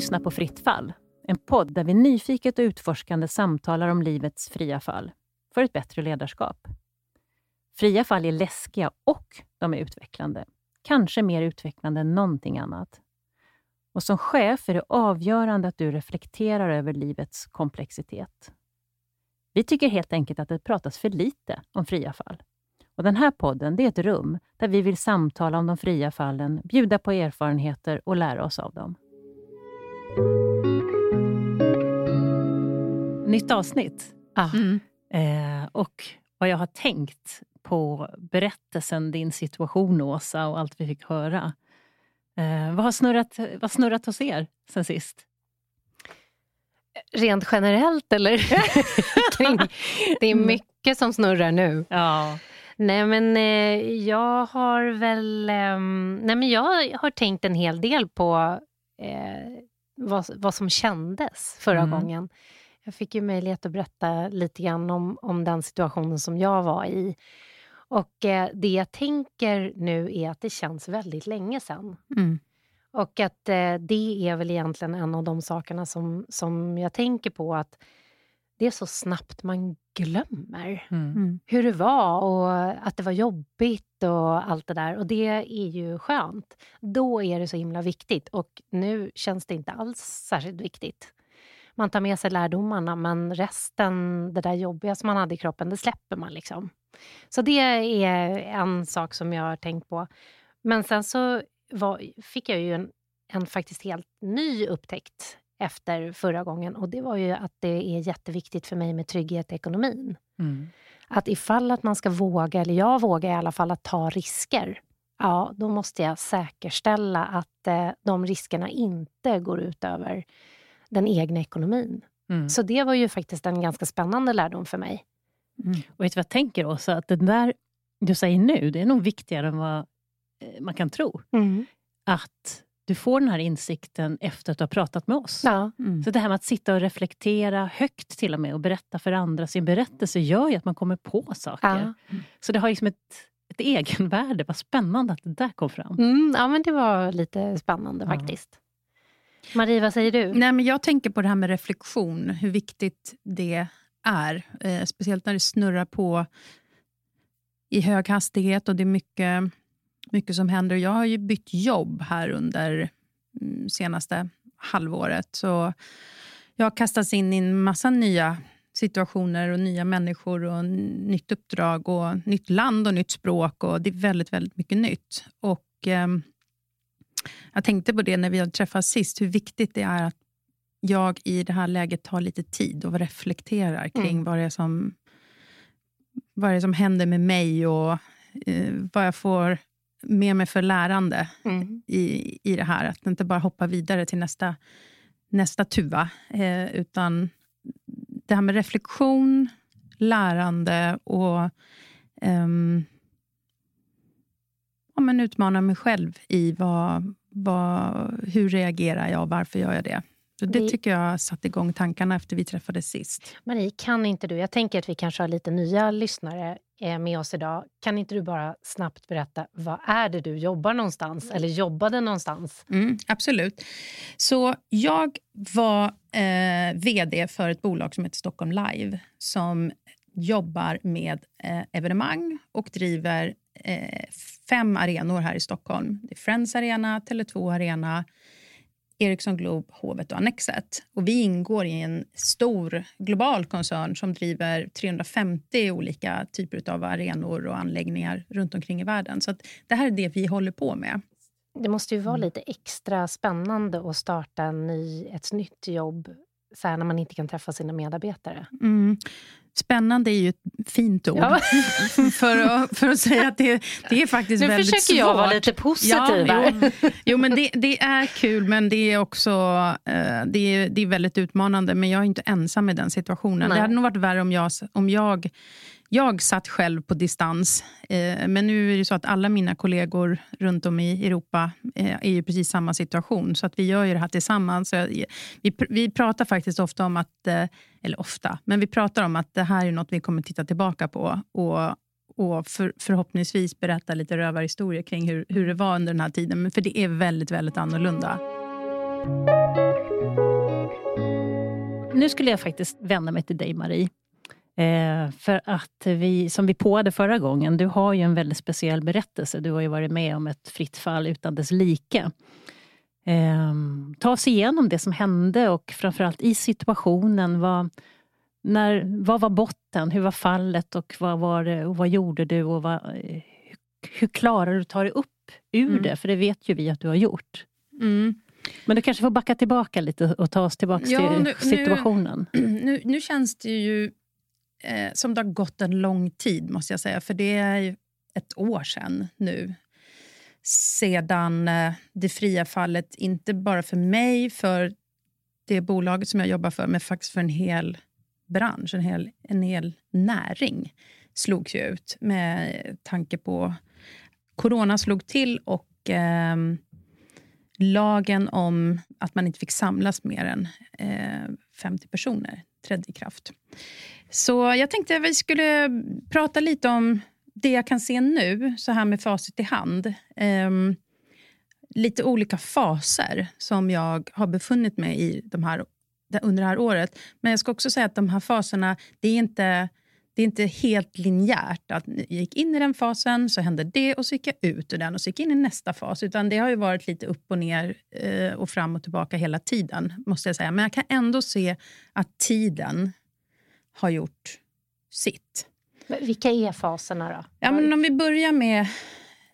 lyssnar på Fritt fall, en podd där vi nyfiket och utforskande samtalar om livets fria fall för ett bättre ledarskap. Fria fall är läskiga och de är utvecklande. Kanske mer utvecklande än någonting annat. Och som chef är det avgörande att du reflekterar över livets komplexitet. Vi tycker helt enkelt att det pratas för lite om fria fall. Och Den här podden det är ett rum där vi vill samtala om de fria fallen, bjuda på erfarenheter och lära oss av dem. Nytt avsnitt. Ah. Mm. Eh, och vad jag har tänkt på berättelsen, din situation Åsa och allt vi fick höra. Eh, vad har snurrat, vad snurrat hos er sen sist? Rent generellt eller? det är mycket som snurrar nu. Ja. Nej men eh, jag har väl... Eh, nej men jag har tänkt en hel del på eh, vad, vad som kändes förra mm. gången. Jag fick ju möjlighet att berätta lite grann om, om den situationen som jag var i. Och eh, det jag tänker nu är att det känns väldigt länge sedan. Mm. Och att eh, det är väl egentligen en av de sakerna som, som jag tänker på. att Det är så snabbt man glömmer mm. mm. hur det var och att det var jobbigt och allt det där. Och det är ju skönt. Då är det så himla viktigt. Och nu känns det inte alls särskilt viktigt. Man tar med sig lärdomarna, men resten, det där jobbiga som man hade i kroppen, det släpper man. liksom. Så det är en sak som jag har tänkt på. Men sen så var, fick jag ju en, en faktiskt helt ny upptäckt efter förra gången. Och Det var ju att det är jätteviktigt för mig med trygghet i ekonomin. Mm. Att ifall att man ska våga, eller jag vågar i alla fall, att ta risker ja, då måste jag säkerställa att eh, de riskerna inte går ut över den egna ekonomin. Mm. Så det var ju faktiskt en ganska spännande lärdom för mig. Mm. Och vet du vad jag tänker Åsa? Att det där du säger nu, det är nog viktigare än vad eh, man kan tro. Mm. Att du får den här insikten efter att du har pratat med oss. Ja. Mm. Så det här med att sitta och reflektera högt till och med och berätta för andra sin berättelse gör ju att man kommer på saker. Ja. Så det har liksom ett, ett egenvärde. Vad spännande att det där kom fram. Mm, ja, men det var lite spännande ja. faktiskt. Marie, vad säger du? Nej, men jag tänker på det här med reflektion, hur viktigt det är. Eh, speciellt när det snurrar på i hög hastighet och det är mycket, mycket som händer. Jag har ju bytt jobb här under mm, senaste halvåret. Så jag har kastats in i en massa nya situationer och nya människor och nytt uppdrag och nytt land och nytt språk. och Det är väldigt, väldigt mycket nytt. Och eh, jag tänkte på det när vi träffades sist, hur viktigt det är att jag i det här läget tar lite tid och reflekterar kring mm. vad, det är som, vad det är som händer med mig och eh, vad jag får med mig för lärande mm. i, i det här. Att inte bara hoppa vidare till nästa, nästa tuva. Eh, utan det här med reflektion, lärande och eh, ja, men utmana mig själv i vad, vad, hur reagerar jag och varför gör jag det. Så det tycker jag satte igång tankarna efter vi träffades sist. Marie, kan inte du, jag tänker att vi kanske har lite nya lyssnare eh, med oss idag. Kan inte du bara snabbt berätta, vad är det du jobbar någonstans? Eller jobbade någonstans? Mm, absolut. Så jag var eh, vd för ett bolag som heter Stockholm Live som jobbar med eh, evenemang och driver eh, fem arenor här i Stockholm. Det är Friends Arena, Tele2 Arena, Ericsson Globe, Hovet och Annexet. Och vi ingår i en stor global koncern som driver 350 olika typer av arenor och anläggningar runt omkring i världen. Så det här är det vi håller på med. Det måste ju vara mm. lite extra spännande att starta en ny, ett nytt jobb så när man inte kan träffa sina medarbetare. Mm. Spännande är ju ett fint ord. Ja. för, att, för att säga att det, det är faktiskt nu väldigt svårt. Nu försöker jag vara lite positiv. Ja, jo, jo, men det, det, är kul, men det är också uh, det är, det är väldigt utmanande. Men jag är inte ensam i den situationen. Nej. Det hade nog varit värre om jag, om jag jag satt själv på distans, eh, men nu är det så att alla mina kollegor runt om i Europa eh, är i precis samma situation. Så att vi gör ju det här tillsammans. Vi, vi pratar faktiskt ofta om att, eh, eller ofta, men vi pratar om att det här är något vi kommer titta tillbaka på och, och för, förhoppningsvis berätta lite rövarhistorier kring hur, hur det var under den här tiden. För det är väldigt, väldigt annorlunda. Nu skulle jag faktiskt vända mig till dig, Marie. Eh, för att vi, som vi påade förra gången, du har ju en väldigt speciell berättelse. Du har ju varit med om ett fritt fall utan dess like. Eh, ta oss igenom det som hände och framförallt i situationen. Vad, när, vad var botten? Hur var fallet? Och vad, var det, och vad gjorde du? Och vad, hur klarar du att ta dig upp ur mm. det? För det vet ju vi att du har gjort. Mm. Men du kanske får backa tillbaka lite och ta oss tillbaka ja, till nu, situationen. Nu, nu, känns det ju eh, som det har gått en lång tid, måste jag säga. För det är ju ett år sedan nu. Sedan eh, det fria fallet, inte bara för mig, för det bolaget som jag jobbar för, men faktiskt för en hel bransch, en hel, en hel näring slogs ju ut med tanke på corona slog till och eh, lagen om att man inte fick samlas mer än eh, 50 personer trädde i kraft. Så jag tänkte att vi skulle prata lite om det jag kan se nu, så här med facit i hand. Eh, lite olika faser som jag har befunnit mig i de här, under det här året. Men jag ska också säga att de här faserna, det är inte det är inte helt linjärt. Att jag gick in i den fasen, så hände det och så gick jag ut ur den och så gick in i nästa fas. Utan Det har ju varit lite upp och ner eh, och fram och tillbaka hela tiden. måste jag säga. Men jag kan ändå se att tiden har gjort sitt. Men vilka är faserna då? Ja, men om vi börjar med...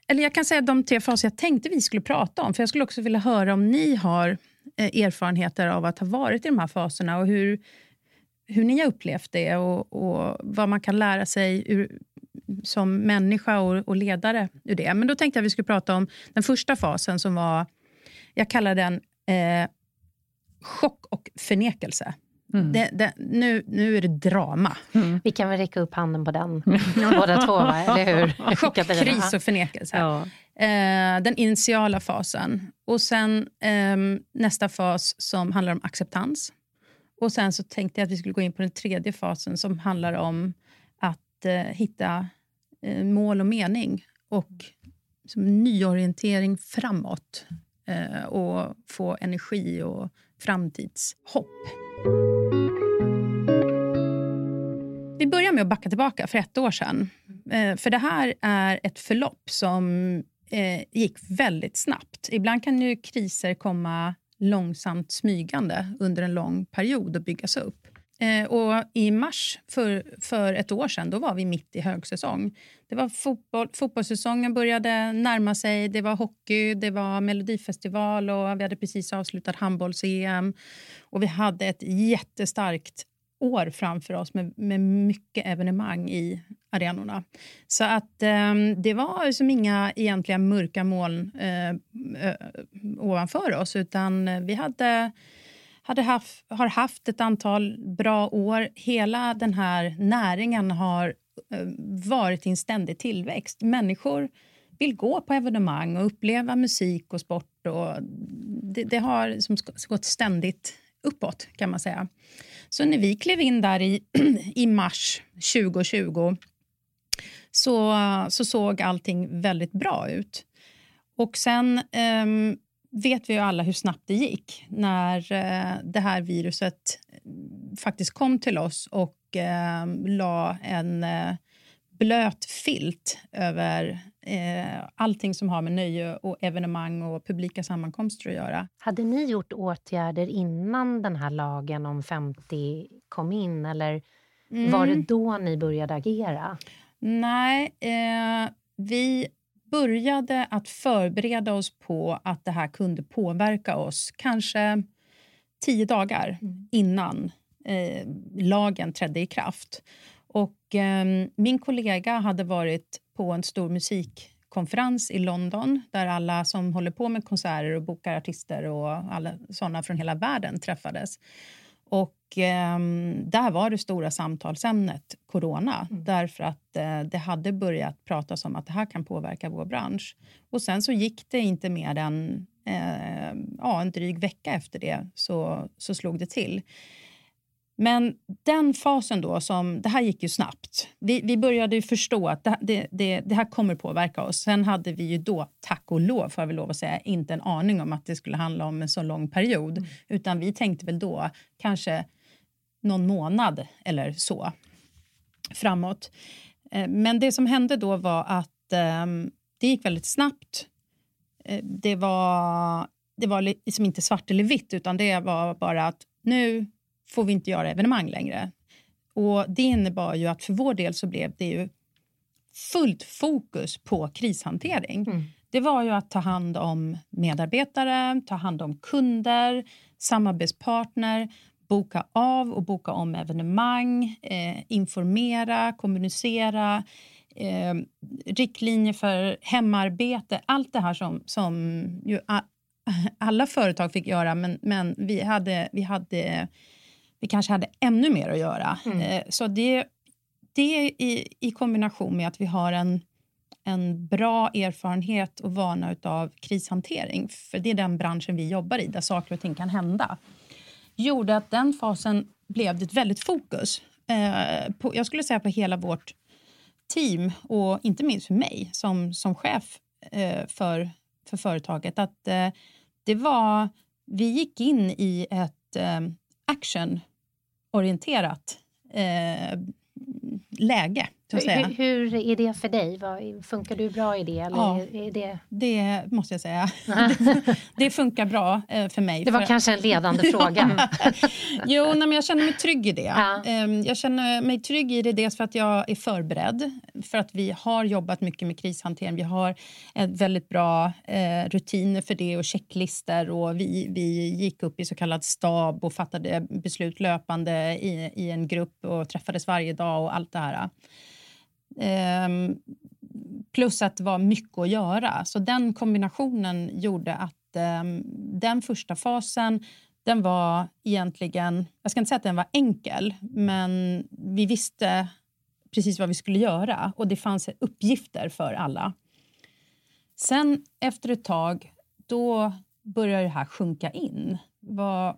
Eller jag kan säga de tre faser jag tänkte vi skulle prata om. För Jag skulle också vilja höra om ni har eh, erfarenheter av att ha varit i de här faserna och hur hur ni har upplevt det och, och vad man kan lära sig ur, som människa och, och, ledare ur det. Men då tänkte jag att vi skulle prata om den första fasen som var, jag kallar den eh, chock och förnekelse. Mm. Det, det, nu, nu är det drama. Mm. Vi kan väl räcka upp handen på den, båda två, va? eller hur? Chock, kris och förnekelse. Ja. Eh, den initiala fasen. Och sen eh, nästa fas som handlar om acceptans. Och Sen så tänkte jag att vi skulle gå in på den tredje fasen som handlar om att eh, hitta eh, mål och mening och som nyorientering framåt eh, och få energi och framtidshopp. Vi börjar med att backa tillbaka för ett år sedan. Eh, för det här är ett förlopp som eh, gick väldigt snabbt. Ibland kan ju kriser komma långsamt smygande under en lång period och byggas upp. Eh, och I mars för, för ett år sedan då var vi mitt i högsäsong. Det var fotboll, fotbollssäsongen började närma sig, det var hockey, det var melodifestival och vi hade precis avslutat handbolls-EM. Och vi hade ett jättestarkt år framför oss med, med mycket evenemang i arenorna. Så att eh, det var som inga egentliga mörka moln eh, ovanför oss utan vi hade, hade haft, har haft ett antal bra år. Hela den här näringen har eh, varit i en ständig tillväxt. Människor vill gå på evenemang och uppleva musik och sport. Och det, det har liksom gått ständigt uppåt, kan man säga. Så när vi klev in där i, i mars 2020 så, så såg allting väldigt bra ut. Och sen um, vet vi ju alla hur snabbt det gick när uh, det här viruset eh, faktiskt kom till oss och uh, la en uh, blöt filt över eh, allting som har med nöje och evenemang och publika sammankomster att göra. Hade ni gjort åtgärder innan den här lagen om 50 kom in eller mm. var det då ni började agera? Nej, eh, vi började att förbereda oss på att det här kunde påverka oss kanske tio dagar mm. innan eh, lagen trädde i kraft. Och, eh, min kollega hade varit på en stor musikkonferens i London där alla som håller på med konserter och bokar artister och alla såna från hela världen träffades. Och eh, Där var det stora samtalsämnet corona mm. därför att eh, det hade börjat pratas om att det här kan påverka vår bransch. Och Sen så gick det inte mer än eh, ja, en dryg vecka efter det så, så slog det till. Men den fasen då, som, det här gick ju snabbt. Vi, vi började förstå att det, det, det, det, här kommer påverka oss. Sen hade vi ju då, tack och lov, får jag väl lov att säga, inte en aning om att det skulle handla om en så lång period. Mm. Utan vi tänkte väl då kanske någon månad eller så framåt. Eh, men det som hände då var att eh, det gick väldigt snabbt. Eh, det var, det var liksom inte svart eller vitt, utan det var bara att nu får vi inte göra evenemang längre. Och Det innebar ju att för vår del så blev det ju fullt fokus på krishantering. Mm. Det var ju att ta hand om medarbetare, ta hand om kunder, samarbetspartner, boka av och boka om evenemang, eh, informera, kommunicera, eh, riktlinjer för hemarbete. Allt det här som, som ju alla företag fick göra, men, men vi, hade, vi, hade, vi kanske hade ännu mer att göra. Mm. Eh, så det, det i, i kombination med att vi har en, en bra erfarenhet och vana av krishantering, för det är den branschen vi jobbar i, där saker och ting kan hända, gjorde att den fasen blev ett väldigt fokus. Eh, på, jag skulle säga på hela vårt team och inte minst för mig som, som chef eh, för, för företaget. Att eh, det var, vi gick in i ett eh, actionorienterat eh, läge. Hur, hur, är det för dig? Funkar du bra i det? Eller ja, är det... det måste jag säga. det funkar bra eh, för mig. Det var för... kanske en ledande fråga. jo, nej, men jag känner mig trygg i det. Ja. Ehm, jag känner mig trygg i det dels för att jag är förberedd. För att vi har jobbat mycket med krishantering. Vi har väldigt bra eh, rutiner för det och checklister. Och vi, vi gick upp i så kallad stab och fattade beslut löpande i, i en grupp och träffades varje dag och allt det här. Ehm, plus att det var mycket att göra. Så den kombinationen gjorde att ehm, den första fasen den var egentligen... Jag ska inte säga att den var enkel, men vi visste precis vad vi skulle göra och det fanns uppgifter för alla. Sen efter ett tag, då börjar det här sjunka in. Vad,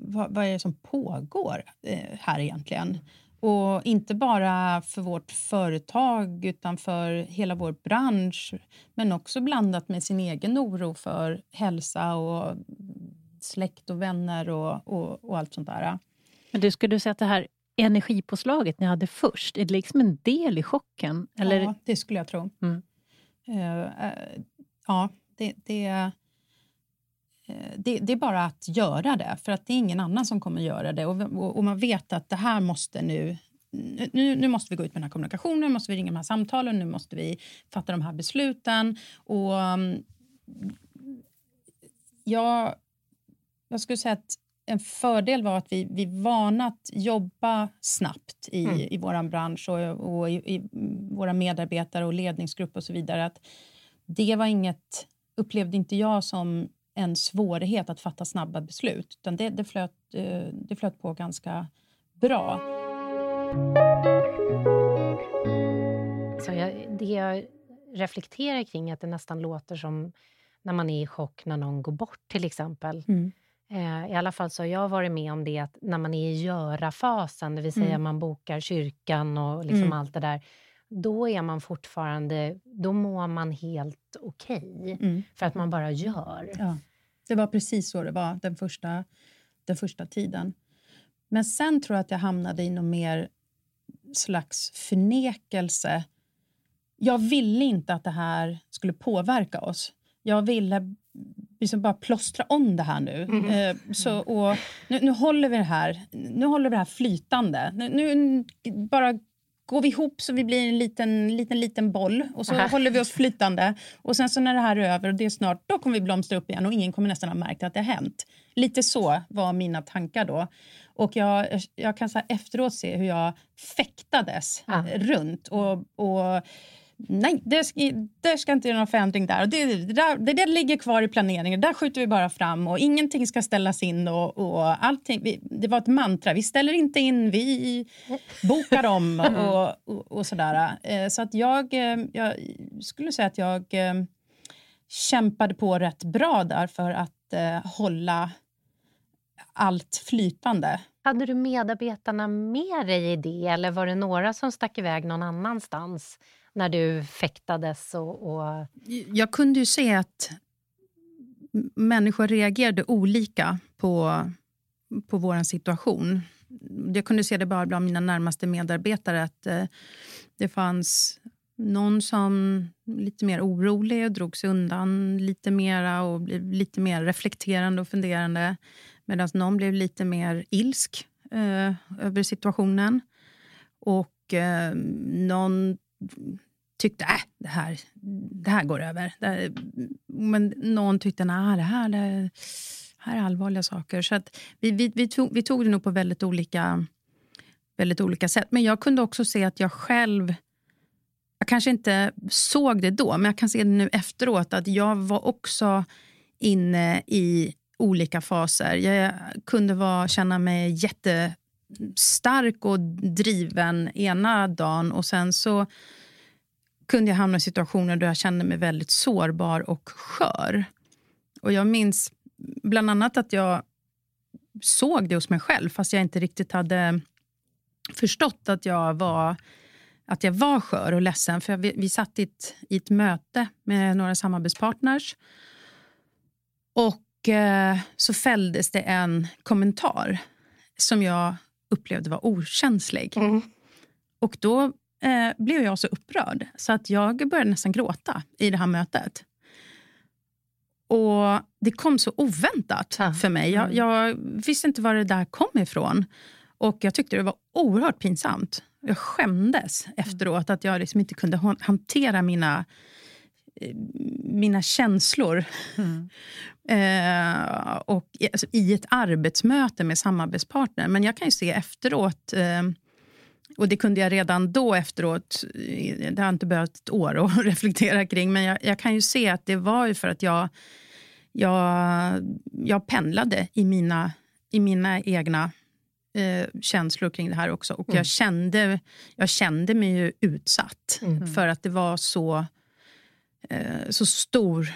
vad, vad är det som pågår eh, här egentligen? Och inte bara för vårt företag utan för hela vår bransch men också blandat med sin egen oro för hälsa och släkt och vänner och, och, och allt sånt där. Men du, skulle du säga att det här energipåslaget ni hade först, är det liksom en del i chocken? Eller? Ja, det skulle jag tro. Mm. Uh, uh, ja, det, det, det, det, är bara att göra det, för att det är ingen annan som kommer göra det. Och, och, och man vet att det här måste nu, nu... Nu måste vi gå ut med den här kommunikationen, nu måste vi ringa de här samtalen, nu måste vi fatta de här besluten. Och um, jag, jag skulle säga att en fördel var att vi, vi att jobba snabbt i, mm. i vår bransch och, och i, i, våra medarbetare och ledningsgrupp och så vidare. Att det var inget, upplevde inte jag som en svårighet att fatta snabba beslut. Utan det, det, flöt, eh, det flöt på ganska bra. Så jag, det jag reflekterar kring är att det nästan låter som när man är i chock när någon går bort, till exempel. Mm. Eh, I alla fall så har jag varit med om det att när man är i göra-fasen, det vill säga mm. man bokar kyrkan och liksom mm. allt det där, då är man fortfarande, då mår man helt okej. Okay, mm. För att man bara gör. Ja, det var precis så det var den första, den första tiden. Men sen tror jag att jag hamnade i någon mer slags förnekelse. Jag ville inte att det här skulle påverka oss. Jag ville liksom bara plåstra om det här nu. Mm. Eh, så, och nu, nu, håller vi det här, nu håller vi det här flytande. Nu, nu bara går vi ihop så vi blir en liten, liten, liten boll och så Aha. håller vi oss flytande. Och sen så när det här är över och det är snart, då kommer vi blomstra upp igen och ingen kommer nästan ha märkt att det har hänt. Lite så var mina tankar då. Och jag, jag kan så efteråt se hur jag fäktades ah. runt och, och Nej, det ska, det ska inte göra någon förändring där. Och det, det, där, det där ligger kvar i planeringen. Där skjuter vi bara fram och ingenting ska ställas in. Och, och allting, vi, det var ett mantra. Vi ställer inte in, vi bokar om och, och, och sådär. Eh, så att jag, eh, jag skulle säga att jag eh, kämpade på rätt bra där för att hålla allt flytande. Hade du medarbetarna med dig i det eller var det några som stack iväg någon annanstans när du fäktades? Och, och... Jag kunde ju se att människor reagerade olika på, på vår situation. Jag kunde se det bara bland mina närmaste medarbetare att eh, det fanns någon som lite mer orolig och drog sig undan lite mera och blev lite mer reflekterande och funderande. Medan någon blev lite mer ilsk eh, över situationen. Och eh, någon tyckte att äh, det, här, det här går över. Det, men någon tyckte att det här, det här är allvarliga saker. Så att vi, vi, vi, tog, vi tog det nog på väldigt olika, väldigt olika sätt. Men jag kunde också se att jag själv jag kanske inte såg det då, men jag kan se det nu efteråt att jag var också inne i olika faser. Jag kunde vara, känna mig jätte stark och driven ena dagen och sen så kunde jag hamna i situationer där jag kände mig väldigt sårbar och skör. Och jag minns bland annat att jag såg det hos mig själv fast jag inte riktigt hade förstått att jag var att jag var skör och ledsen. För vi, vi satt i ett, i ett möte med några samarbetspartners. Och eh, så fälldes det en kommentar som jag upplevde var okänslig. Mm. Och då eh, blev jag så upprörd så att jag började nästan gråta i det här mötet. Och Det kom så oväntat ja. för mig. Jag, mm. jag, visste inte var det där kom ifrån. Och Jag tyckte det var oerhört pinsamt. Jag skämdes efteråt att jag liksom inte kunde hantera mina, mina känslor. Mm. eh, och, alltså, I ett arbetsmöte med samarbetspartner. Men jag kan ju se efteråt eh, och det kunde jag redan då efteråt, det har inte behövt ett år att reflektera kring, men jag, jag, kan ju se att det var ju för att jag, jag, jag pendlade i mina, i mina egna eh, känslor kring det här också. Och mm. jag, kände, jag kände mig ju utsatt mm. för att det var så, eh, så stor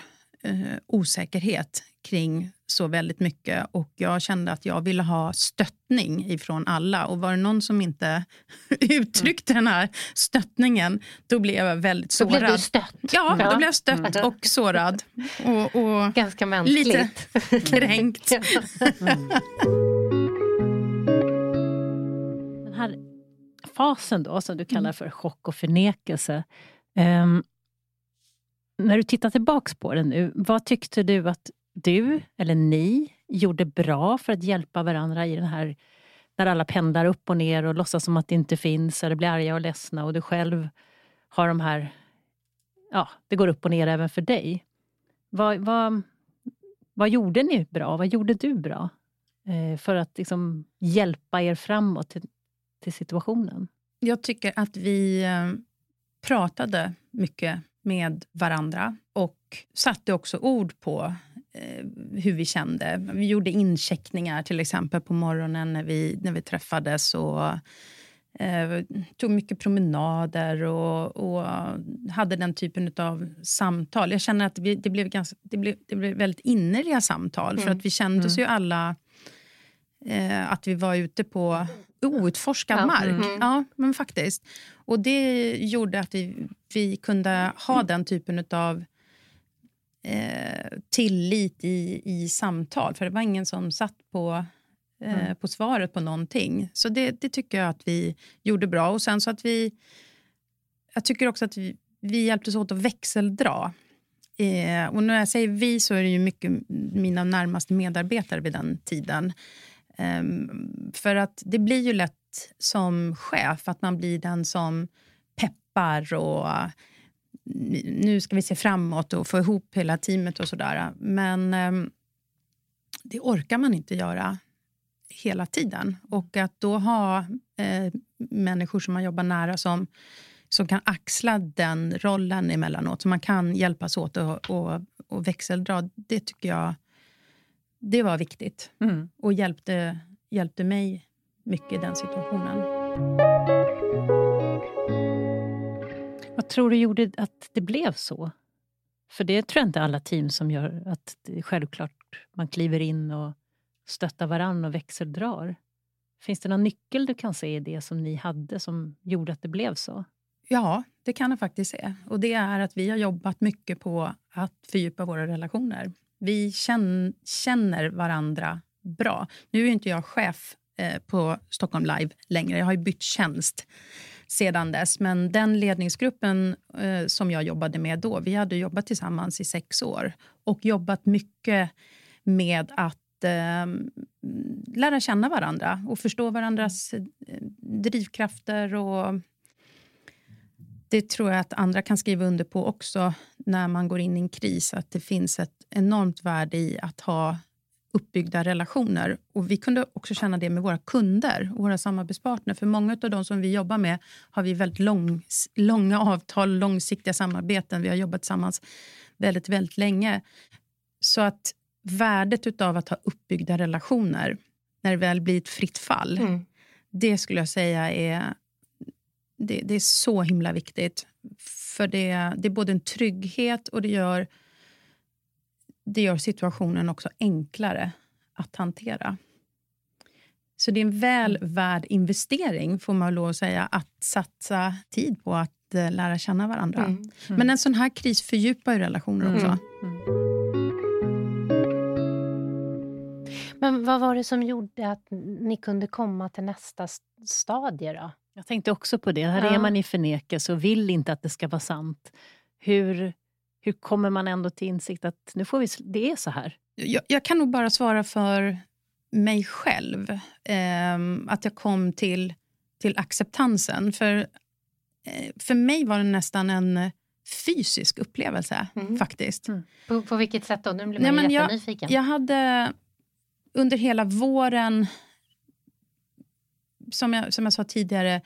eh, osäkerhet kring så väldigt mycket. Och Jag kände att jag ville ha stöttning ifrån alla. Och Var det någon som inte uttryckte mm. den här stöttningen, då blev jag väldigt sårad. Då blev du stött? Ja, ja. då blev jag stött mm. och sårad. Och, och Ganska mänskligt. Lite kränkt. mm. Den här fasen då, som du kallar mm. för chock och förnekelse. Um, när du tittar tillbaks på det nu, vad tyckte du att du eller ni gjorde bra för att hjälpa varandra i den här när alla pendlar upp och ner och låtsas som att det inte finns eller blir arga och ledsna och du själv har de här... Ja, det går upp och ner även för dig. Vad, vad, vad gjorde ni bra? Vad gjorde du bra eh, för att liksom hjälpa er framåt till, till situationen? Jag tycker att vi eh, pratade mycket med varandra och satte också ord på eh, hur vi kände. Vi gjorde incheckningar till exempel på morgonen när vi, när vi träffades. och eh, tog mycket promenader och, och, hade den typen av samtal. Jag känner att vi, det, blev ganska, det, blev, det blev väldigt innerliga samtal. Mm. För att vi kände oss mm. ju alla eh, att vi var ute på outforskad ja. mark. Mm. Ja, men faktiskt. Och det gjorde att vi, vi kunde ha den typen av eh, tillit i, i samtal. För det var ingen som satt på, eh, mm. på svaret på någonting. Så det, det tycker jag att vi gjorde bra. Och sen så att vi... Jag tycker också att vi, vi hjälptes åt att växeldra. Eh, och när jag säger vi så är det ju mycket mina närmaste medarbetare vid den tiden. Um, för att det blir ju lätt som chef att man blir den som peppar och nu ska vi se framåt och få ihop hela teamet och sådär. Men um, det orkar man inte göra hela tiden. Och att då ha eh, människor som man jobbar nära som, som kan axla den rollen emellanåt, så man kan hjälpas åt och, och, och växeldra, det tycker jag det var viktigt mm. och hjälpte, hjälpte mig mycket i den situationen. Vad tror du gjorde att det blev så? För det tror jag inte alla team som gör att självklart man kliver in och stöttar varann och växeldrar. Finns det någon nyckel du kan se i det som ni hade som gjorde att det blev så? Ja, det kan jag faktiskt se. Och det är att vi har jobbat mycket på att fördjupa våra relationer. Vi känner varandra bra. Nu är inte jag chef eh, på Stockholm Live längre. Jag har bytt tjänst sedan dess. Men den ledningsgruppen eh, som jag jobbade med då, vi hade jobbat tillsammans i sex år och jobbat mycket med att eh, lära känna varandra och förstå varandras eh, drivkrafter. och Det tror jag att andra kan skriva under på också när man går in i en kris. Att det finns ett enormt värde i att ha uppbyggda relationer. Och Vi kunde också känna det med våra kunder och våra samarbetspartner. För många av de som vi jobbar med har vi väldigt lång, långa avtal, långsiktiga samarbeten. Vi har jobbat tillsammans väldigt, väldigt länge. Så att värdet av att ha uppbyggda relationer när det väl blir ett fritt fall, mm. det skulle jag säga är, det, det, är så himla viktigt. För det, det är både en trygghet och det gör det gör situationen också enklare att hantera. Så det är en väl mm. värd investering, får man lov att säga, att satsa tid på att uh, lära känna varandra. Mm. Mm. Men en sån här kris fördjupar ju relationer mm. också. Mm. Men vad var det som gjorde att ni kunde komma till nästa stadie? Då? Jag tänkte också på det. Här ja. är man i förnekelse och vill inte att det ska vara sant. Hur hur kommer man ändå till insikt att nu får vi, det är så här? Jag, jag kan nog bara svara för mig själv. Eh, att jag kom till, till acceptansen. För, eh, för mig var det nästan en fysisk upplevelse. Mm. faktiskt. Mm. På, på vilket sätt då? Nu blir man Nej, jättenyfiken. Jag, jag hade under hela våren, som jag, som jag sa tidigare,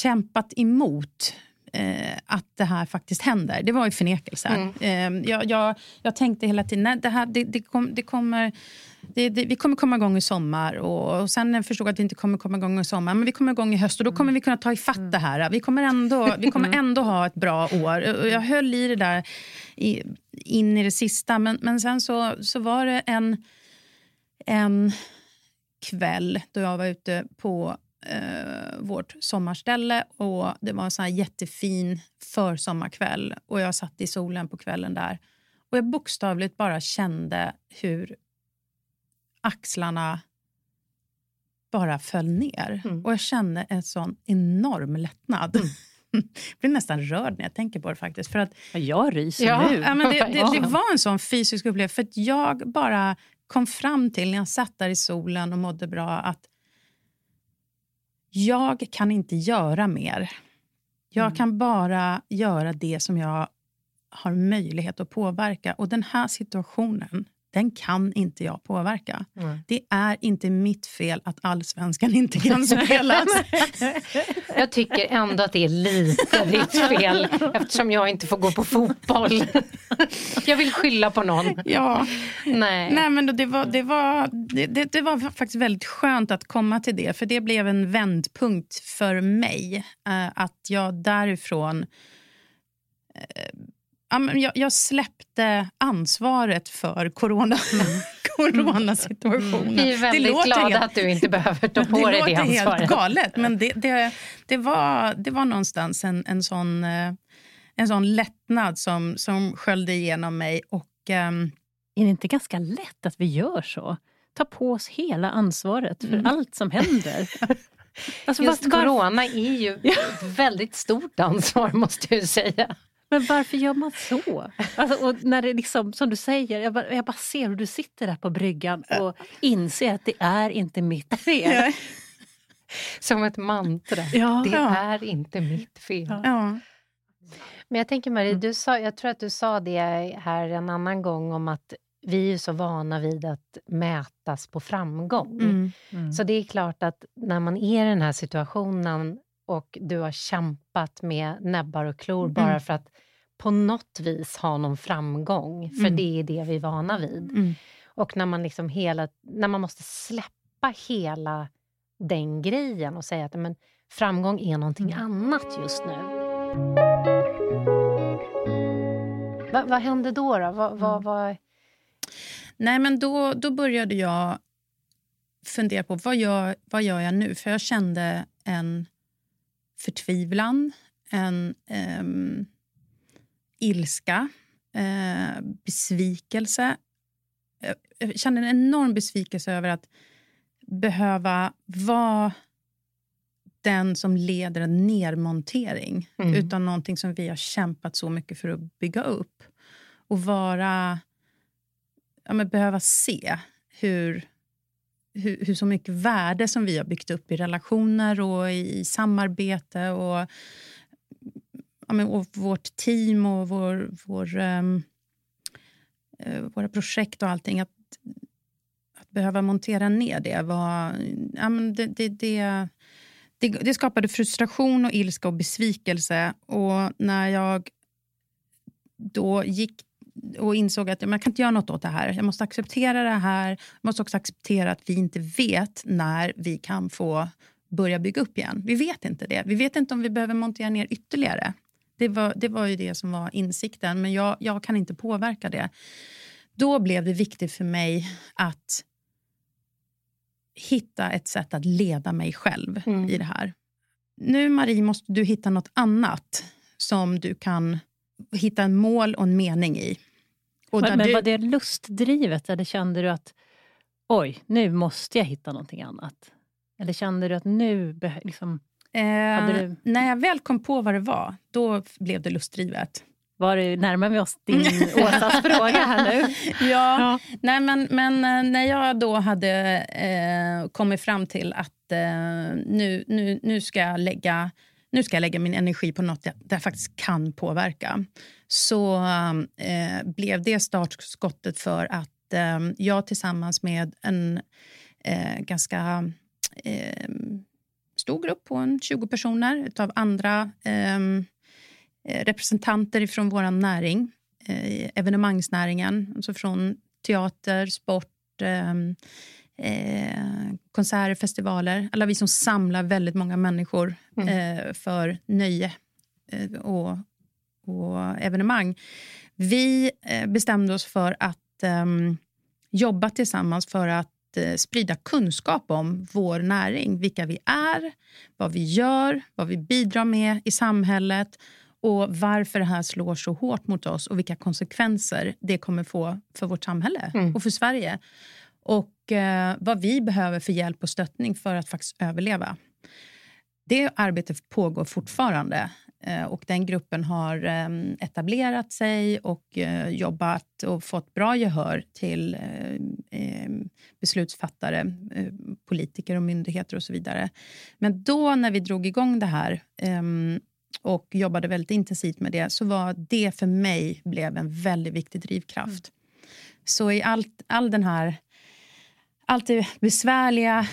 kämpat emot eh, att det här faktiskt händer. Det var ju förnekelse. Mm. Eh, jag, jag, jag, tänkte hela tiden nej, det här, det, det, kom, det kommer... Det, det, vi kommer komma igång i sommar. Och, och sen förstod att vi inte kommer komma igång i sommar. Men vi kommer igång i höst och då kommer vi kunna ta ifatt det här. Vi kommer ändå, vi kommer mm. ändå ha ett bra år. Jag höll i det där i, in i det sista. Men, men sen så, så var det en, en kväll då jag var ute på eh, vårt sommarställe. Och Det var en sån jättefin försommarkväll och jag satt i solen på kvällen där. Och Jag bokstavligt bara kände hur axlarna bara föll ner. Mm. Och Jag kände en sån enorm lättnad. Mm. Jag blir nästan rörd när jag tänker på det. faktiskt. För att, jag ryser ja, nu. Ja, men det, det, det, var en sån fysisk upplevelse. För jag bara kom fram till, när jag satt där i solen och mådde bra, att jag kan inte göra mer. Jag mm. kan bara göra det som jag har möjlighet att påverka. Och den här situationen den kan inte jag påverka. Mm. Det är inte mitt fel att allsvenskan inte kan spelas. jag tycker ändå att det är lite ditt fel eftersom jag inte får gå på fotboll. jag vill skylla på någon. Ja. Nej. Nej, men det, var, det, var, det, det, var faktiskt väldigt skönt att komma till det. För det blev en vändpunkt för mig. Eh, att jag därifrån eh, jag, jag släppte ansvaret för corona, mm. coronasituationen. Vi är väldigt glada helt, att du inte behöver ta på dig det ansvaret. Det låter helt galet, men det, det, det, var, det var någonstans en, en, sån, eh, en sån lättnad som, som sköljde igenom mig. Och, um, är det inte ganska lätt att vi gör så? Ta på oss hela ansvaret för mm. allt som händer. Alltså, Just var, corona är ju ett väldigt stort ansvar, måste jag säga. Men varför gör man så? Alltså, och när det liksom, som du säger, jag bara, jag bara ser hur du sitter där på bryggan och inser att det är inte mitt fel. Som ett mantra. Ja, det ja. är inte mitt fel. Ja. Men jag tänker Marie, mm. du sa, jag tror att du sa det här en annan gång om att vi är så vana vid att mätas på framgång. Mm. Mm. Så det är klart att när man är i den här situationen och du har kämpat med näbbar och klor mm. bara för att på något vis ha någon framgång, för mm. det är det vi är vana vid. Mm. Och när man, liksom hela, när man måste släppa hela den grejen och säga att men, framgång är någonting mm. annat just nu. Va, vad hände då? då? Va, va, mm. va... Nej, men då, då började jag fundera på vad gör, vad gör jag nu. För jag kände en förtvivlan, en um, ilska, uh, besvikelse. Jag kände en enorm besvikelse över att behöva vara den som leder en nedmontering mm. utan någonting som vi har kämpat så mycket för att bygga upp. Och vara... Ja, men behöva se hur, hur, hur, så mycket värde som vi har byggt upp i relationer och i, i samarbete och, ja, men, och vårt team och vår, vår, um, våra projekt och allting. Att, att behöva montera ner det var... Ja, men det, det, det det, det skapade frustration, och ilska och besvikelse. Och när jag då gick och insåg att jag kan inte göra något åt det här. Jag måste acceptera det här. Jag måste också acceptera att vi inte vet när vi kan få börja bygga upp igen. Vi vet inte det. Vi vet inte om vi behöver montera ner ytterligare. Det var, det var ju det som var insikten, men jag, jag kan inte påverka det. Då blev det viktigt för mig att hitta ett sätt att leda mig själv mm. i det här. Nu, Marie, måste du hitta nåt annat som du kan hitta en mål och en mening i. Och men, men var det lustdrivet eller kände du att oj, nu måste jag hitta någonting annat? Eller kände du att nu... Liksom, eh, du... När jag väl kom på vad det var, då blev det lustdrivet. Var det, närmar vi oss din Åsas fråga här nu? Ja, ja. Nej, men, men eh, när jag då hade eh, kommit fram till att eh, nu, nu, nu, ska jag lägga, nu ska jag lägga min energi på nåt jag, där jag faktiskt kan påverka. Så eh, blev det startskottet för att eh, jag tillsammans med en eh, ganska eh, stor grupp på en 20 personer av andra Eh, eh representanter från vår näring, eh, evenemangsnäringen, alltså från teater, sport, eh, eh, konserter, festivaler. Alla vi som samlar väldigt många människor mm. eh, för nöje eh, och, och, evenemang. Vi eh, bestämde oss för att ehm, jobba tillsammans för att sprida kunskap om vår näring, vilka vi är, vad vi gör, vad vi bidrar med i samhället och varför det här slår så hårt mot oss och vilka konsekvenser det kommer få för vårt samhälle mm. och för Sverige. Och eh, vad vi behöver för hjälp och stöttning för att faktiskt överleva. Det arbetet pågår fortfarande. Eh, och Den gruppen har eh, etablerat sig och eh, jobbat och fått bra gehör till eh, eh, beslutsfattare, politiker och myndigheter och så vidare. Men då när vi drog igång det här och jobbade väldigt intensivt med det så var det för mig blev en väldigt viktig drivkraft. Mm. Så i allt, all den här... Allt det besvärliga,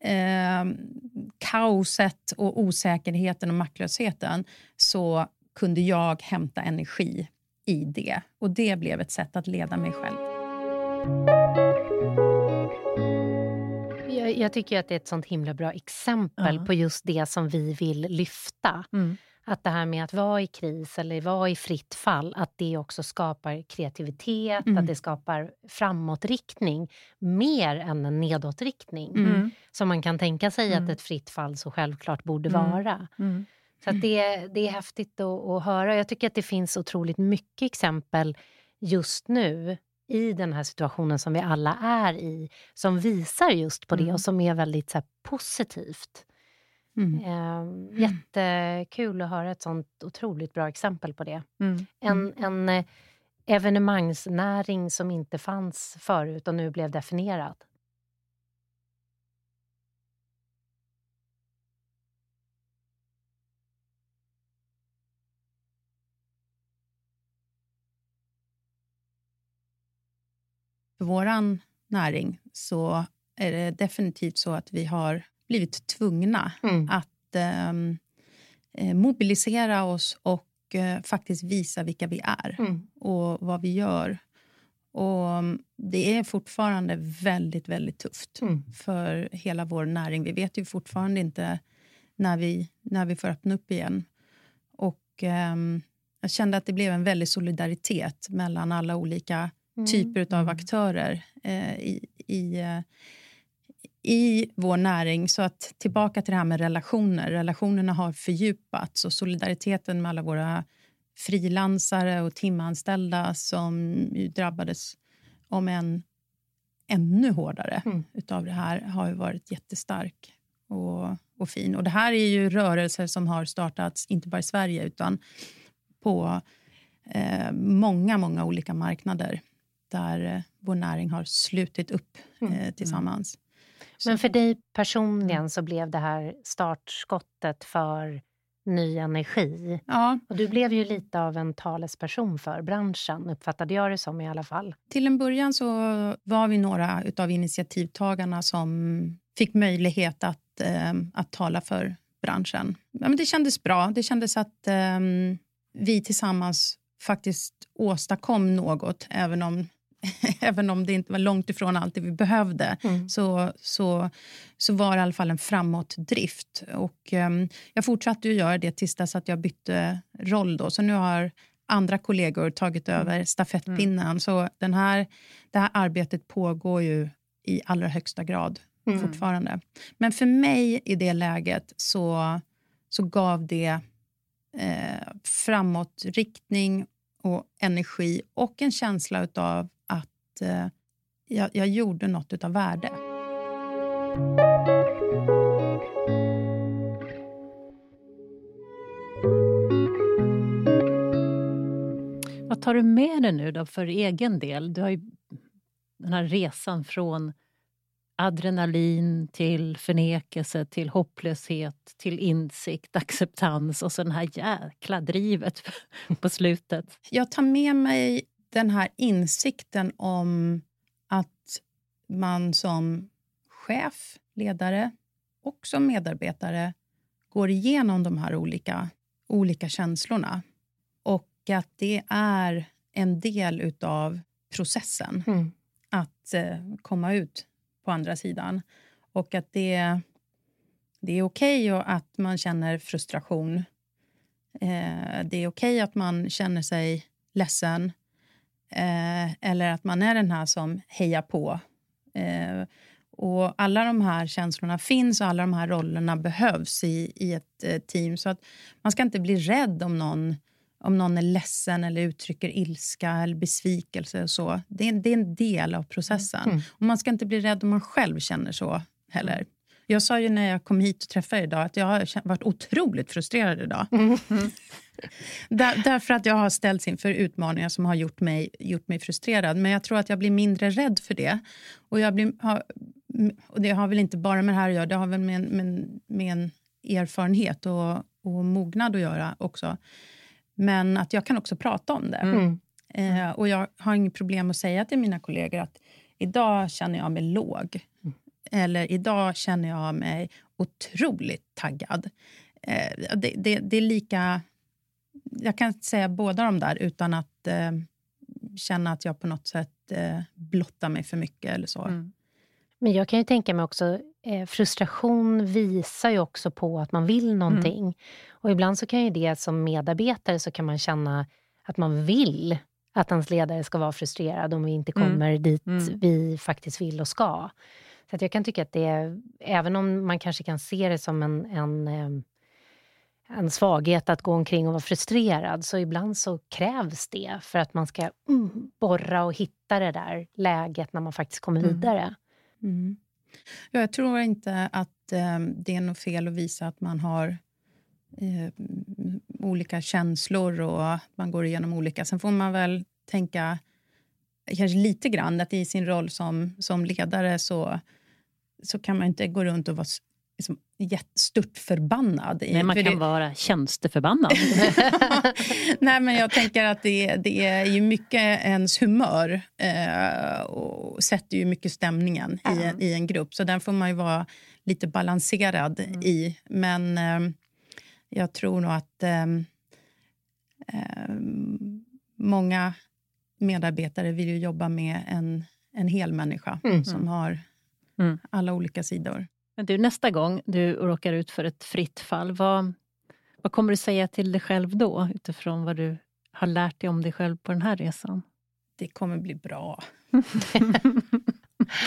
eh, kaoset och osäkerheten och maktlösheten så kunde jag hämta energi i det. Och det blev ett sätt att leda mig själv. Jag, jag tycker att det är ett sånt himla bra exempel uh -huh. på just det som vi vill lyfta. Mm. Att det här med att vara i kris eller vara i fritt fall, att det också skapar kreativitet, mm. att det skapar framåtriktning mer än en nedåtriktning. Mm. Som man kan tänka sig mm. att ett fritt fall så självklart borde mm. vara. Mm. Så det, det är häftigt att, att höra. Jag tycker att det finns otroligt mycket exempel just nu i den här situationen som vi alla är i, som visar just på det mm. och som är väldigt så här, positivt. Mm. Eh, jättekul att höra ett sånt otroligt bra exempel på det. Mm. En, mm. en eh, evenemangsnäring som inte fanns förut och nu blev definierad. För vår näring så är det definitivt så att vi har blivit tvungna mm. att ehm, eh, mobilisera oss och eh, faktiskt visa vilka vi är mm. och vad vi gör. Och mm, Det är fortfarande väldigt, väldigt tufft mm. för hela vår näring. Vi vet ju fortfarande inte när vi, när vi får öppna upp igen. Och eh, Jag kände att det blev en väldig solidaritet mellan alla olika mm. typer av mm. aktörer eh, i, i, eh, i vår näring. Så att tillbaka till det här med relationer. Relationerna har fördjupats och solidariteten med alla våra frilansare och timanställda som drabbades, om än ännu hårdare, mm. utav det här har varit jättestark och, och fin. Och Det här är ju rörelser som har startats inte bara i Sverige utan på eh, många, många olika marknader där eh, vår näring har slutit upp eh, mm. Men för dig personligen så blev det här startskottet för ny energi. Ja. Och du blev ju lite av en talesperson för branschen, uppfattade jag det som i alla fall. Till en början så var vi några av initiativtagarna som fick möjlighet att, eh, att tala för branschen. Ja, men det kändes bra. Det kändes att eh, vi tillsammans faktiskt åstadkom något, även om även om det inte var långt ifrån allt det vi behövde, mm. så, så, så var det i alla fall en framåtdrift. Och, um, jag fortsatte att göra det tills dess att jag bytte roll. Då. Så nu har andra kollegor tagit mm. över stafettpinnen. Mm. Så den här, det här arbetet pågår ju i allra högsta grad mm. fortfarande. Men för mig i det läget så, så gav det eh, framåtriktning och energi och en känsla av eh, jag, jag gjorde något av värde. Vad tar du med dig nu då för egen del? Du har ju den här resan från adrenalin till förnekelse, till hopplöshet, till insikt, acceptans och så det här jäkla drivet på slutet. Jag tar med mig den här insikten om att man som chef, ledare och som medarbetare går igenom de här olika, olika känslorna. Och att det är en del av processen mm. att eh, komma ut på andra sidan. Och att det, det är okej okay att man känner frustration. Eh, det är okej okay att man känner sig ledsen. Eh, eller att man är den här som hejar på. Eh, och Alla de här känslorna finns och alla de här rollerna behövs i, i ett eh, team. Så att Man ska inte bli rädd om någon, om någon är ledsen eller uttrycker ilska eller besvikelse. Och så. Det är, det är en del av processen. Mm. Och Man ska inte bli rädd om man själv känner så heller. Jag sa ju när jag kom hit och träffade idag att jag har varit otroligt frustrerad idag. Mm. Där, därför att jag har ställts inför utmaningar som har gjort mig, gjort mig frustrerad. Men jag tror att jag blir mindre rädd för det. Och, jag blir, har, och Det har väl inte bara med det här att göra, det har väl med, med, med en erfarenhet och, och mognad att göra också. Men att jag kan också prata om det. Mm. Eh, och Jag har inget problem att säga till mina kollegor att idag känner jag mig låg. Mm. Eller idag känner jag mig otroligt taggad. Eh, det, det, det, är lika... Jag kan säga båda de där utan att eh, känna att jag på något sätt eh, blottar mig för mycket. eller så. Mm. Men jag kan ju tänka mig också, eh, frustration visar ju också på att man vill någonting. Mm. Och ibland så kan ju det som medarbetare så kan man känna att man vill att ens ledare ska vara frustrerad om vi inte mm. kommer mm. dit mm. vi faktiskt vill och ska. Så jag kan tycka att det även om man kanske kan se det som en, en, en svaghet att gå omkring och vara frustrerad, så ibland så krävs det för att man ska mm, borra och hitta det där läget när man faktiskt kommer mm. vidare. Mm. Ja, jag tror inte att eh, det är något fel att visa att man har eh, olika känslor och man går igenom olika. Sen får man väl tänka kanske lite grann att i sin roll som, som ledare så, så kan man inte gå runt och vara liksom, stört förbannad. Nej, man kan det... vara tjänsteförbannad. Nej, men jag tänker att det, det är ju mycket ens humör eh, och sätter ju mycket stämningen mm. i, en, i en grupp. Så den får man ju vara lite balanserad mm. i. Men eh, jag tror nog att eh, eh många medarbetare vill ju jobba med en, en hel människa mm. som har mm. alla olika sidor. Men du, nästa gång du råkar ut för ett fritt fall, vad, vad kommer du säga till dig själv då utifrån vad du har lärt dig om dig själv på den här resan? Det kommer bli bra.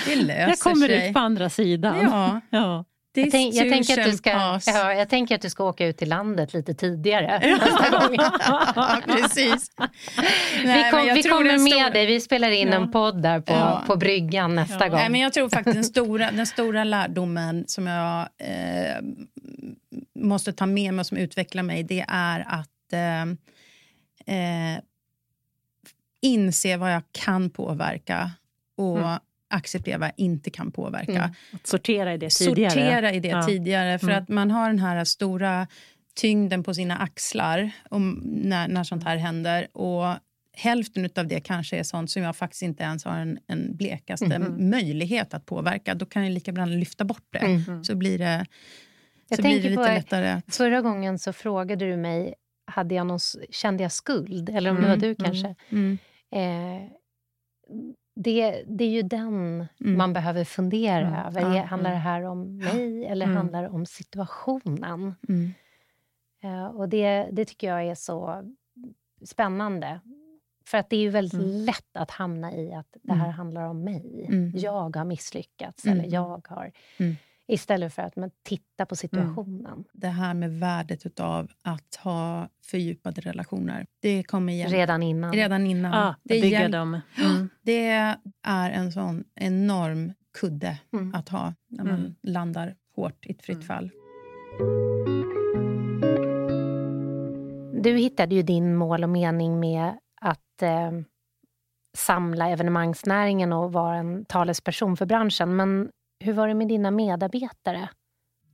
Det löser Jag kommer sig. ut på andra sidan. Ja, Ja. Jag, tänk, jag, tänker att du ska, ja, jag tänker att du ska åka ut till landet lite tidigare nästa gång. ja, precis. Nej, vi kom, vi kommer med dig. Vi spelar in Ja. en podd där på, Ja. på bryggan nästa gång. Nej, men jag tror faktiskt den stora, den stora lärdomen som jag eh, måste ta med mig och som utvecklar mig det är att eh, eh, inse vad jag kan påverka och Mm. Acceptera vad jag inte kan påverka. Mm. Sortera i det tidigare. Sortera i det Ja. tidigare. För Mm. att man har den här stora tyngden på sina axlar om, när, när sånt här händer. Och hälften av det kanske är sånt som jag faktiskt inte ens har en, en blekaste Mhm. möjlighet att påverka. Då kan jag lika gärna lyfta bort det. Mm. Så blir det, Jag så blir det lite på- lättare. Att, Förra gången så frågade du mig, hade jag någon, kände jag skuld? Eller om det Mm, var du mm. kanske. mm, Eh, det, det är ju den Mm. man behöver fundera Mm. över. Ja, handlar mm. det här om mig eller Mm. handlar det om situationen? mm, Eh, och det, det tycker jag är så spännande. För att det är ju väldigt Mm. lätt att hamna i att det här Mm. handlar om mig. Mm. Jag har misslyckats Mm. eller jag har... Mm. Istället för att man tittar på situationen. det här med värdet av att ha fördjupade relationer. Det kommer igen. Redan innan. Redan innan. Ja, det, bygga hjäl- dem. Mm. det är en sån enorm kudde Mm. att ha när man Mm. landar hårt i ett fritt Mm. fall. Du hittade ju din mål och mening med att eh, samla evenemangsnäringen och vara en talesperson för branschen. Men hur var det med dina medarbetare?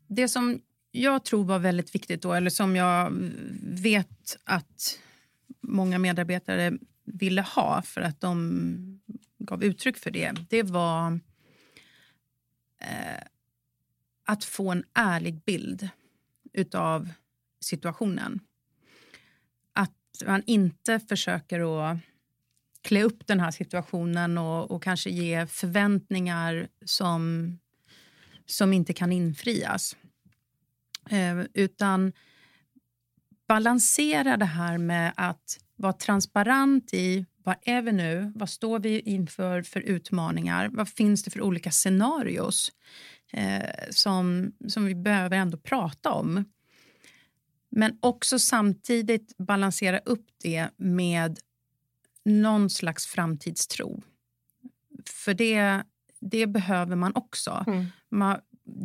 Det som jag tror var väldigt viktigt då, eller som jag vet att många medarbetare ville ha för att de gav uttryck för det, det var eh, att få en ärlig bild utav situationen. Att man inte försöker att klä upp den här situationen och, och kanske ge förväntningar som, som inte kan infrias. Eh, utan balansera det här med att vara transparent i vad är vi nu? Vad står vi inför för utmaningar? Vad finns det för olika scenarios eh, som, som vi behöver ändå prata om? Men också samtidigt balansera upp det med någon slags framtidstro. För det, det behöver man också. Mm. Man,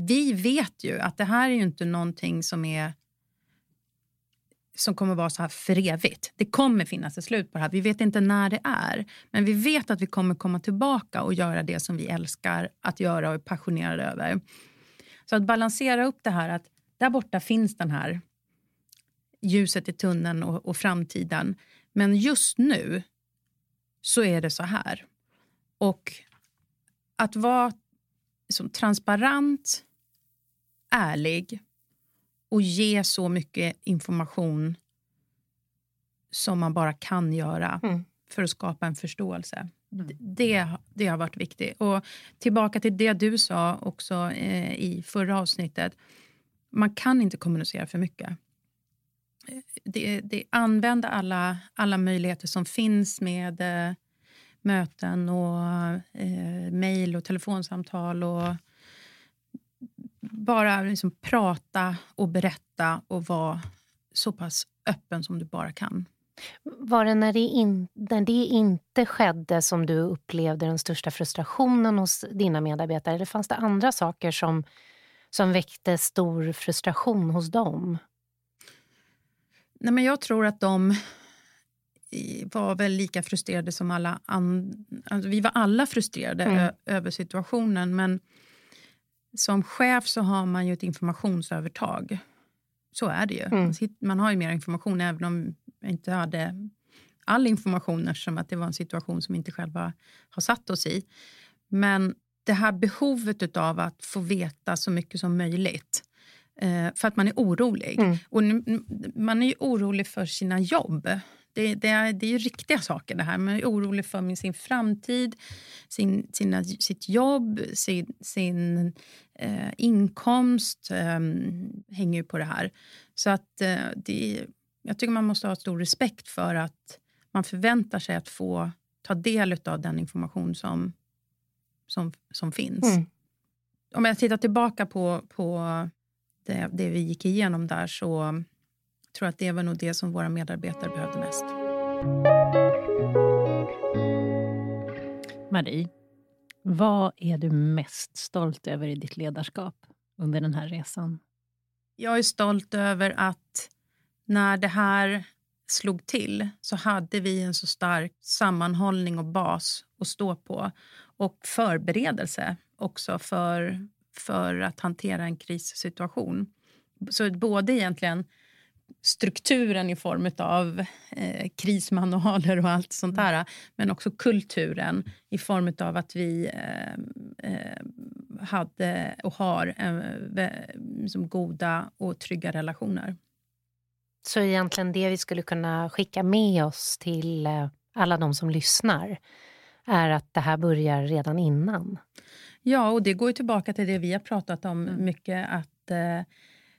vi vet ju att det här är ju inte någonting som är som kommer vara så här för evigt. Det kommer finnas ett slut på det här. Vi vet inte när det är. Men vi vet att vi kommer komma tillbaka och göra det som vi älskar att göra och är passionerade över. Så att balansera upp det här att där borta finns den här ljuset i tunneln och, och framtiden. Men just nu så är det så här. Och att vara som transparent, ärlig och ge så mycket information som man bara kan göra Mm. för att skapa en förståelse. Mm. Det, det har varit viktigt. Och tillbaka till det du sa också eh, i förra avsnittet. Man kan inte kommunicera för mycket. Det, det, använd alla, alla möjligheter som finns med eh, möten och eh, mejl och telefonsamtal. och Bara liksom prata och berätta och vara så pass öppen som du bara kan. Var det när det, in, när det inte skedde som du upplevde den största frustrationen hos dina medarbetare? Eller fanns det andra saker som, som väckte stor frustration hos dem? Nej, men jag tror att de i- var väl lika frustrerade som alla andra. Alltså, vi var alla frustrerade Mm. över situationen. Men som chef så har man ju ett informationsövertag. Så är det ju. Mm. Man har ju mer information även om jag inte hade all information eftersom att det var en situation som vi inte själva har satt oss i. Men det här behovet av att få veta så mycket som möjligt eh, för att man är orolig. Mm. Och man är ju orolig för sina jobb. Det, det, är, det är ju riktiga saker det här. Man är orolig för sin framtid, sin, sina, sitt jobb, sin, sin eh, inkomst eh, hänger ju på det här. Så att eh, det, jag tycker man måste ha stor respekt för att man förväntar sig att få ta del av den information som, som, som finns. Mm. Om jag tittar tillbaka på, på det, det vi gick igenom där så tror jag att det var nog det som våra medarbetare behövde mest. Marie, vad är du mest stolt över i ditt ledarskap under den här resan? Jag är stolt över att när det här slog till så hade vi en så stark sammanhållning och bas att stå på och förberedelse också för, för att hantera en krissituation. Så både egentligen strukturen i form av eh, krismanualer och allt sånt där men också kulturen i form av att vi eh, eh hade och har eh, liksom goda och trygga relationer. Så egentligen det vi skulle kunna skicka med oss till eh, alla de som lyssnar är att det här börjar redan innan? Ja, och det går tillbaka till det vi har pratat om mm. mycket. Att eh,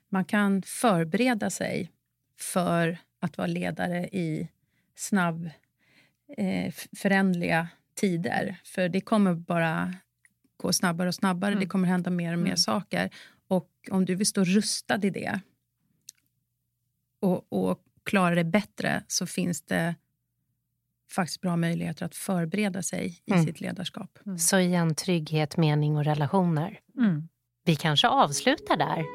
man kan förbereda sig för att vara ledare i snabb, eh, förändliga tider. För det kommer bara gå snabbare och snabbare. Mm. Det kommer hända mer och mer mm. saker. Och om du vill stå rustad i det och, och klara det bättre så finns det faktiskt bra möjligheter att förbereda sig i mm. sitt ledarskap. Mm. Så igen, trygghet, mening och relationer. Mm. Vi kanske avslutar där.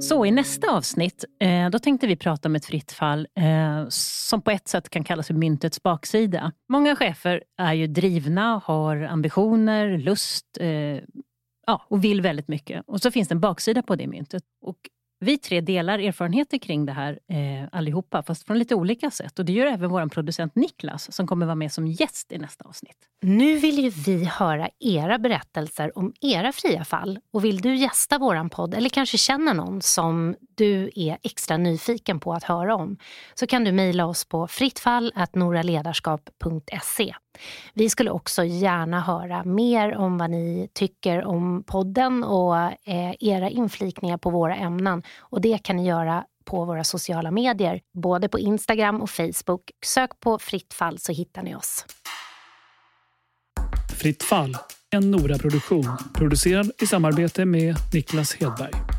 Så i nästa avsnitt eh, då tänkte vi prata om ett fritt fall eh, som på ett sätt kan kallas för myntets baksida. Många chefer är ju drivna, har ambitioner, lust eh, ja, och vill väldigt mycket. Och så finns det en baksida på det myntet. Och vi tre delar erfarenheter kring det här eh, allihopa, fast från lite olika sätt. Och Det gör även vår producent Niklas som kommer vara med som gäst i nästa avsnitt. Nu vill ju vi höra era berättelser om era fria fall. Och Vill du gästa vår podd eller kanske känner någon som du är extra nyfiken på att höra om så kan du mejla oss på frittfall.noraledarskap.se. Vi skulle också gärna höra mer om vad ni tycker om podden och eh, era inflikningar på våra ämnen. Och Det kan ni göra på våra sociala medier, både på Instagram och Facebook. Sök på Fritt fall så hittar ni oss. Fritt fall, en Nora-produktion producerad i samarbete med Niklas Hedberg.